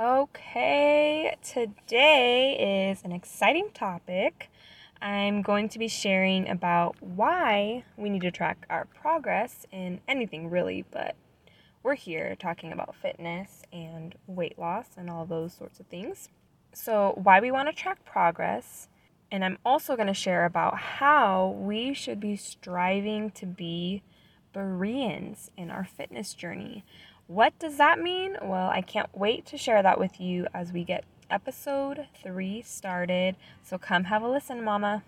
Okay, today is an exciting topic. I'm going to be sharing about why we need to track our progress in anything really, but we're here talking about fitness and weight loss and all those sorts of things. So, why we want to track progress, and I'm also going to share about how we should be striving to be Bereans in our fitness journey. What does that mean? Well, I can't wait to share that with you as we get episode three started. So come have a listen, Mama.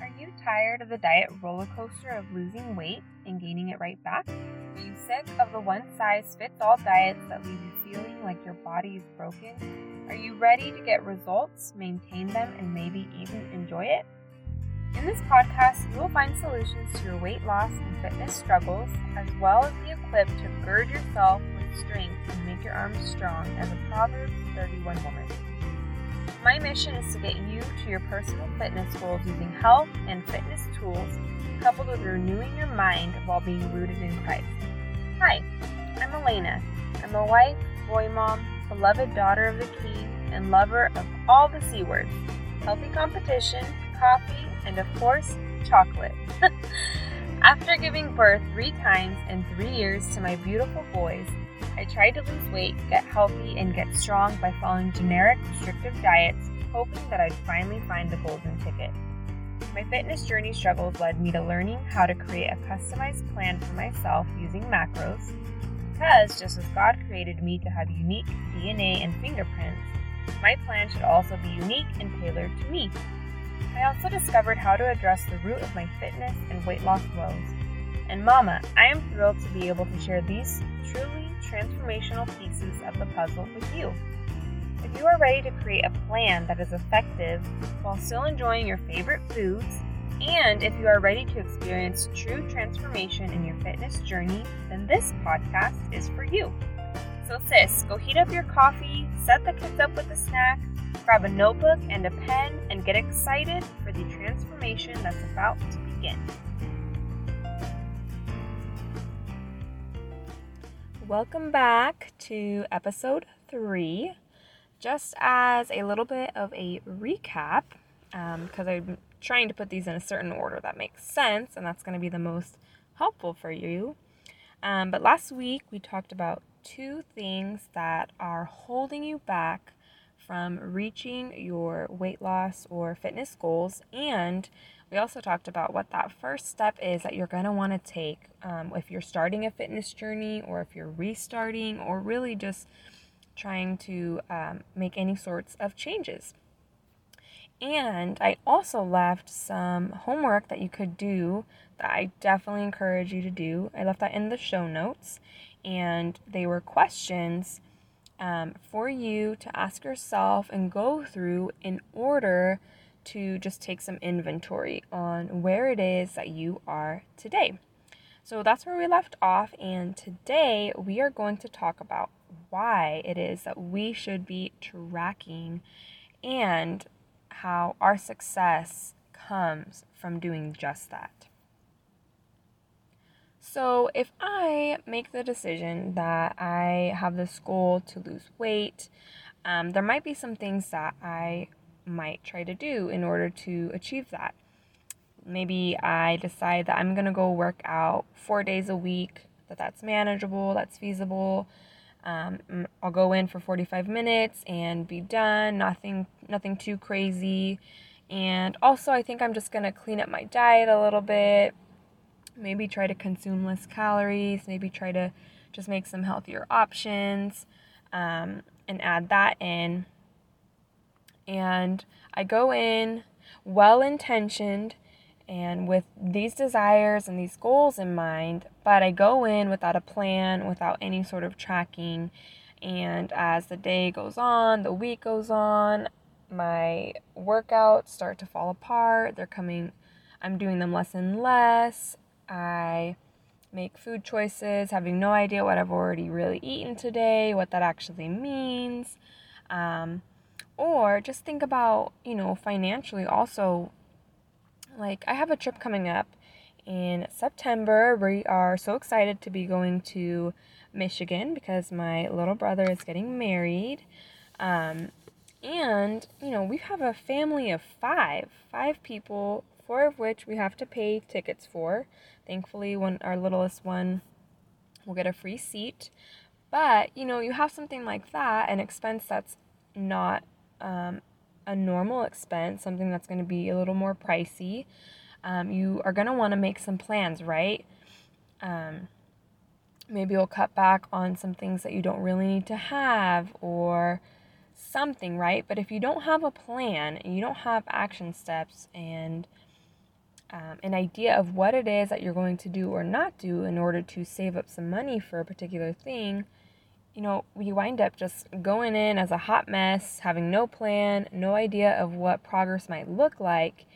Are you tired of the diet roller coaster of losing weight and gaining it right back? Are you sick of the one size fits all diets that leave you feeling like your body is broken? Are you ready to get results, maintain them, and maybe even enjoy it? In this podcast, you will find solutions to your weight loss and fitness struggles, as well as be equipped to gird yourself with strength and make your arms strong as a Proverbs 31 woman. My mission is to get you to your personal fitness goals using health and fitness tools, coupled with renewing your mind while being rooted in Christ. Hi, I'm Alayna. I'm a wife, boy mom, beloved daughter of the King, and lover of all the C words healthy competition, coffee, and of course, chocolate. After giving birth three times in three years to my beautiful boys, I tried to lose weight, get healthy, and get strong by following generic, restrictive diets, hoping that I'd finally find the golden ticket. My fitness journey struggles led me to learning how to create a customized plan for myself using macros, because just as God created me to have unique DNA and fingerprints, my plan should also be unique and tailored to me. I also discovered how to address the root of my fitness and weight loss woes. And Mama, I am thrilled to be able to share these truly transformational pieces of the puzzle with you. If you are ready to create a plan that is effective while still enjoying your favorite foods, and if you are ready to experience true transformation in your fitness journey, then this podcast is for you. So, sis, go heat up your coffee, set the kids up with a snack, Grab a notebook and a pen and get excited for the transformation that's about to begin. Welcome back to episode three. Just as a little bit of a recap, because um, I'm trying to put these in a certain order that makes sense, and that's going to be the most helpful for you. Um, but last week we talked about two things that are holding you back from reaching your weight loss or fitness goals. And we also talked about what that first step is that you're going to want to take um, if you're starting a fitness journey or if you're restarting or really just trying to um, make any sorts of changes. And I also left some homework that you could do that I definitely encourage you to do. I left that in the show notes, and they were questions um, for you to ask yourself and go through in order to just take some inventory on where it is that you are today. So that's where we left off, and today we are going to talk about why it is that we should be tracking and how our success comes from doing just that. So, if I make the decision that I have this goal to lose weight, um, there might be some things that I might try to do in order to achieve that. Maybe I decide that I'm going to go work out four days a week, that that's manageable, that's feasible. Um, I'll go in for 45 minutes and be done, nothing, nothing too crazy. And also, I think I'm just going to clean up my diet a little bit maybe try to consume less calories, maybe try to just make some healthier options um, and add that in. And I go in well intentioned and with these desires and these goals in mind, but I go in without a plan, without any sort of tracking. And as the day goes on, the week goes on, my workouts start to fall apart. They're coming, I'm doing them less and less. I make food choices having no idea what I've already really eaten today, what that actually means. Um, or just think about, you know, financially also. Like, I have a trip coming up, in September. We are so excited to be going to Michigan because my little brother is getting married. Um, and, you know, we have a family of five, five people, four of which we have to pay tickets for. Thankfully, when our littlest one will get a free seat. But, you know, you have something like that, an expense that's not um, a normal expense, something that's going to be a little more pricey. Um, you are going to want to make some plans, right? Um, maybe you'll cut back on some things that you don't really need to have or something, right? But if you don't have a plan and you don't have action steps and um, an idea of what it is that you're going to do or not do in order to save up some money for a particular thing, you know, we wind up just going in as a hot mess, having no plan, no idea of what progress might look like.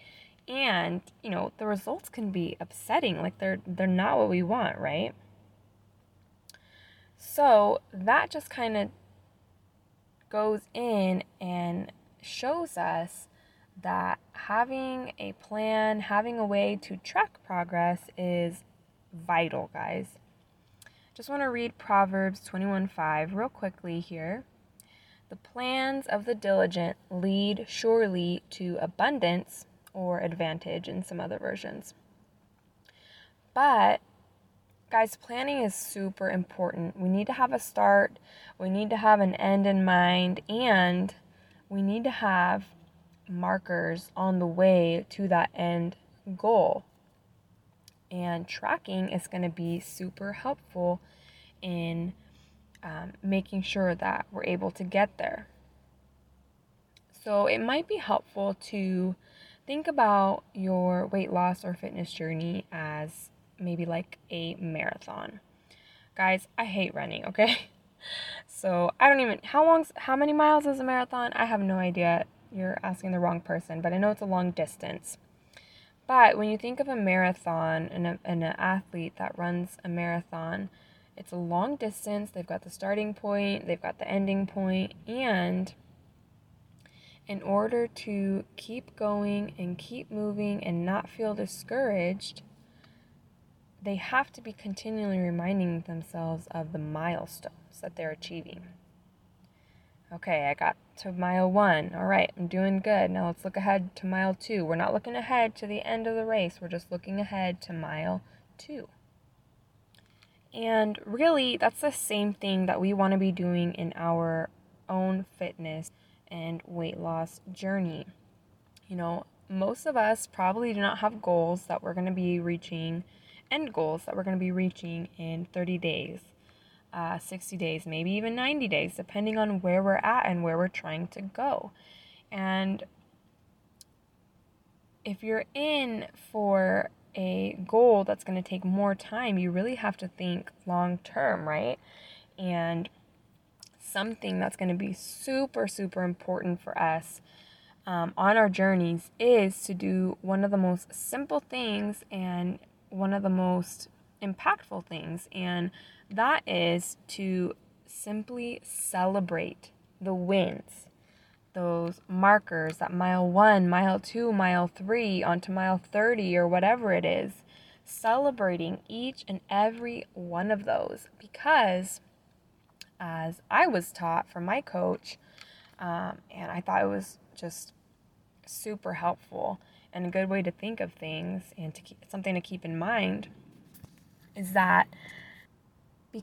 And, you know, the results can be upsetting. Like they're they're not what we want, right? So that just kind of goes in and shows us that having a plan, having a way to track progress is vital, guys. Just want to read Proverbs 21:5 real quickly here. The plans of the diligent lead surely to abundance or advantage in some other versions. But guys, planning is super important. We need to have a start, we need to have an end in mind, and we need to have markers on the way to that end goal. And tracking is going to be super helpful in um, making sure that we're able to get there. So it might be helpful to think about your weight loss or fitness journey as maybe like a marathon. Guys, I hate running, okay? So I don't even how long how many miles is a marathon? I have no idea. You're asking the wrong person, but I know it's a long distance. But when you think of a marathon and, a, and an athlete that runs a marathon, it's a long distance. They've got the starting point, they've got the ending point, and in order to keep going and keep moving and not feel discouraged, they have to be continually reminding themselves of the milestones that they're achieving. Okay, I got to mile one. All right, I'm doing good. Now let's look ahead to mile two. We're not looking ahead to the end of the race, we're just looking ahead to mile two. And really, that's the same thing that we want to be doing in our own fitness and weight loss journey. You know, most of us probably do not have goals that we're going to be reaching, end goals that we're going to be reaching in 30 days uh, 60 days, maybe even 90 days, depending on where we're at and where we're trying to go. And if you're in for a goal that's going to take more time, you really have to think long term, right? And something that's going to be super, super important for us um, on our journeys is to do one of the most simple things and one of the most impactful things. And that is to simply celebrate the wins, those markers, that mile one, mile two, mile three, onto mile 30, or whatever it is. Celebrating each and every one of those because, as I was taught from my coach, um, and I thought it was just super helpful and a good way to think of things and to keep, something to keep in mind is that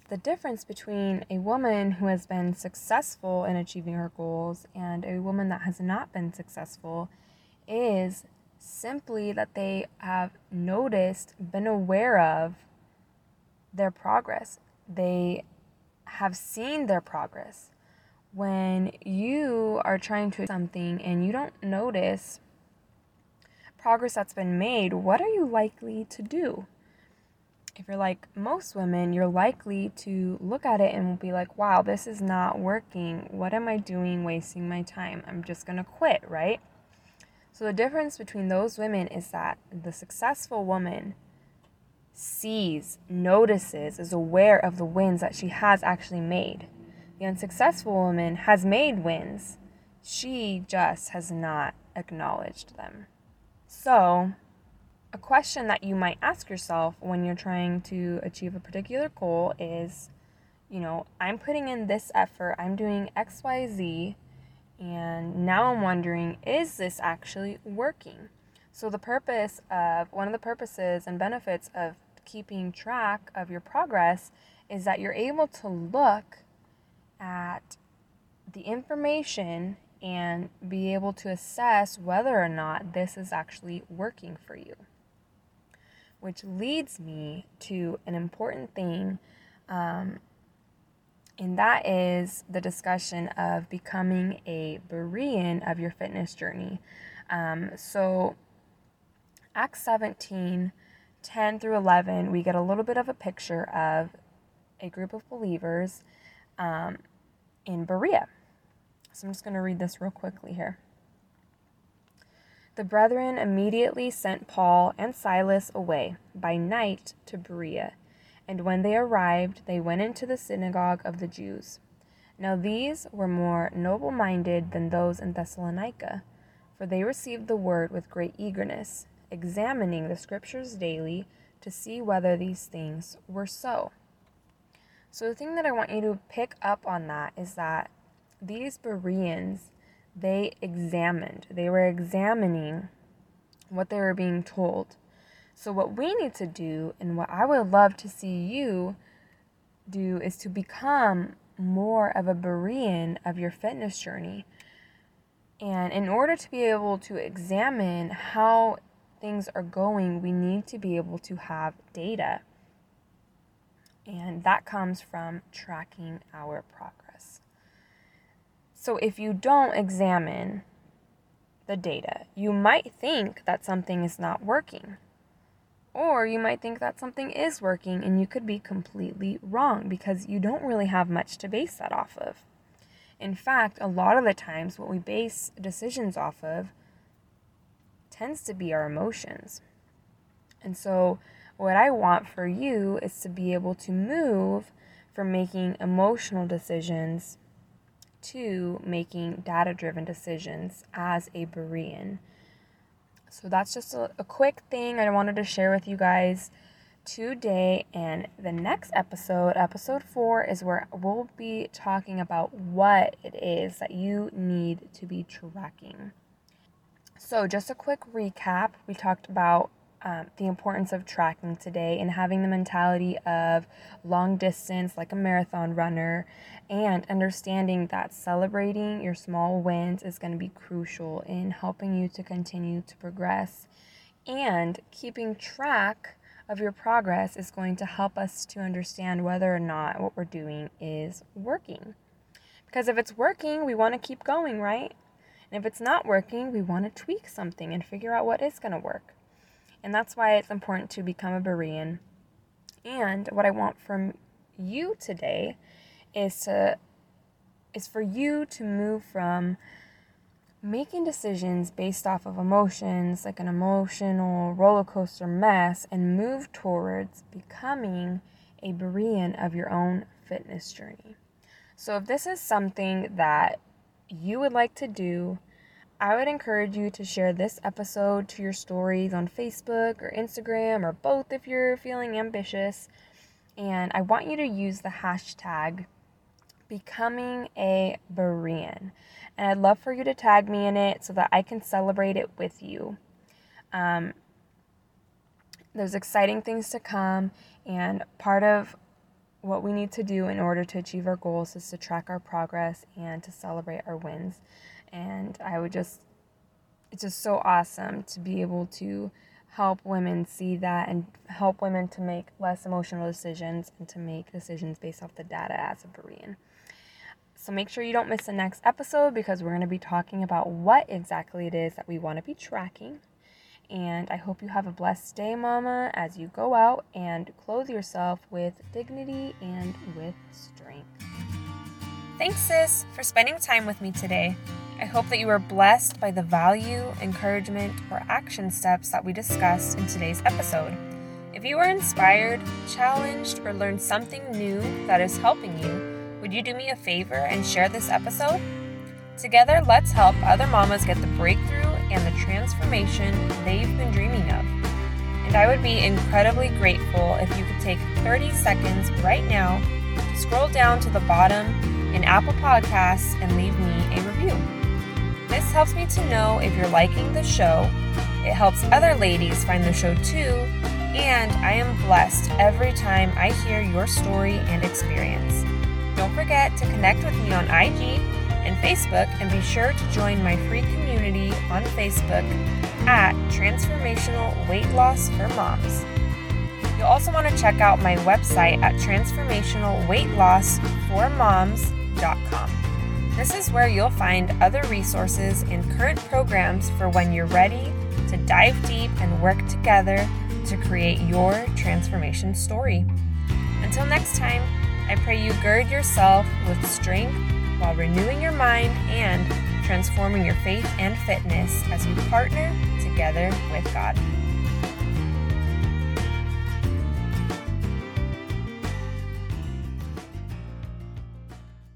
the difference between a woman who has been successful in achieving her goals and a woman that has not been successful is simply that they have noticed, been aware of their progress. They have seen their progress. When you are trying to something and you don't notice progress that's been made, what are you likely to do? If you're like most women, you're likely to look at it and be like, wow, this is not working. What am I doing wasting my time? I'm just going to quit, right? So the difference between those women is that the successful woman sees, notices, is aware of the wins that she has actually made. The unsuccessful woman has made wins. She just has not acknowledged them. So, a question that you might ask yourself when you're trying to achieve a particular goal is, you know, I'm putting in this effort, I'm doing XYZ, and now I'm wondering, is this actually working? So, the purpose of one of the purposes and benefits of keeping track of your progress is that you're able to look at the information and be able to assess whether or not this is actually working for you. Which leads me to an important thing, um, and that is the discussion of becoming a Berean of your fitness journey. Um, so, Acts 17 10 through 11, we get a little bit of a picture of a group of believers um, in Berea. So I'm just going to read this real quickly here. The brethren immediately sent Paul and Silas away by night to Berea, and when they arrived, they went into the synagogue of the Jews. Now these were more noble minded than those in Thessalonica, for they received the word with great eagerness examining the scriptures daily to see whether these things were so. So, the thing that I want you to pick up on that is that these Bereans, they examined, they were examining what they were being told. So, what we need to do, and what I would love to see you do, is to become more of a Berean of your fitness journey. And in order to be able to examine how things are going, we need to be able to have data. And that comes from tracking our progress. So if you don't examine the data, you might think that something is not working. Or you might think that something is working and you could be completely wrong because you don't really have much to base that off of. In fact, a lot of the times, what we base decisions off of tends to be our emotions. And so, what I want for you is to be able to move from making emotional decisions to making data driven decisions as a Berean. So, that's just a, a quick thing I wanted to share with you guys today. And the next episode, episode four, is where we'll be talking about what it is that you need to be tracking. So, just a quick recap we talked about um, the importance of tracking today and having the mentality of long distance, like a marathon runner, and understanding that celebrating your small wins is going to be crucial in helping you to continue to progress. And keeping track of your progress is going to help us to understand whether or not what we're doing is working. Because if it's working, we want to keep going, right? And if it's not working, we want to tweak something and figure out what is going to work. And that's why it's important to become a Berean. And what I want from you today is to is for you to move from making decisions based off of emotions, like an emotional roller coaster mess, and move towards becoming a Berean of your own fitness journey. So, if this is something that you would like to do, I would encourage you to share this episode to your stories on Facebook or Instagram or both if you're feeling ambitious. And I want you to use the hashtag becoming a Berean. And I'd love for you to tag me in it so that I can celebrate it with you. Um, there's exciting things to come, and part of what we need to do in order to achieve our goals is to track our progress and to celebrate our wins. And I would just, it's just so awesome to be able to help women see that and help women to make less emotional decisions and to make decisions based off the data as a Berean. So make sure you don't miss the next episode because we're going to be talking about what exactly it is that we want to be tracking and I hope you have a blessed day, Mama, as you go out and clothe yourself with dignity and with strength. Thanks, sis, for spending time with me today. I hope that you are blessed by the value, encouragement, or action steps that we discussed in today's episode. If you are inspired, challenged, or learned something new that is helping you, would you do me a favor and share this episode? Together, let's help other mamas get the breakthrough and the transformation they've been dreaming of. And I would be incredibly grateful if you could take 30 seconds right now scroll down to the bottom in Apple Podcasts and leave me a review. This helps me to know if you're liking the show. It helps other ladies find the show too, and I am blessed every time I hear your story and experience. Don't forget to connect with me on IG and Facebook, and be sure to join my free community on Facebook at Transformational Weight Loss for Moms. You'll also want to check out my website at transformationalweightlossformoms.com. This is where you'll find other resources and current programs for when you're ready to dive deep and work together to create your transformation story. Until next time, I pray you gird yourself with strength while renewing your mind and transforming your faith and fitness as you partner together with God.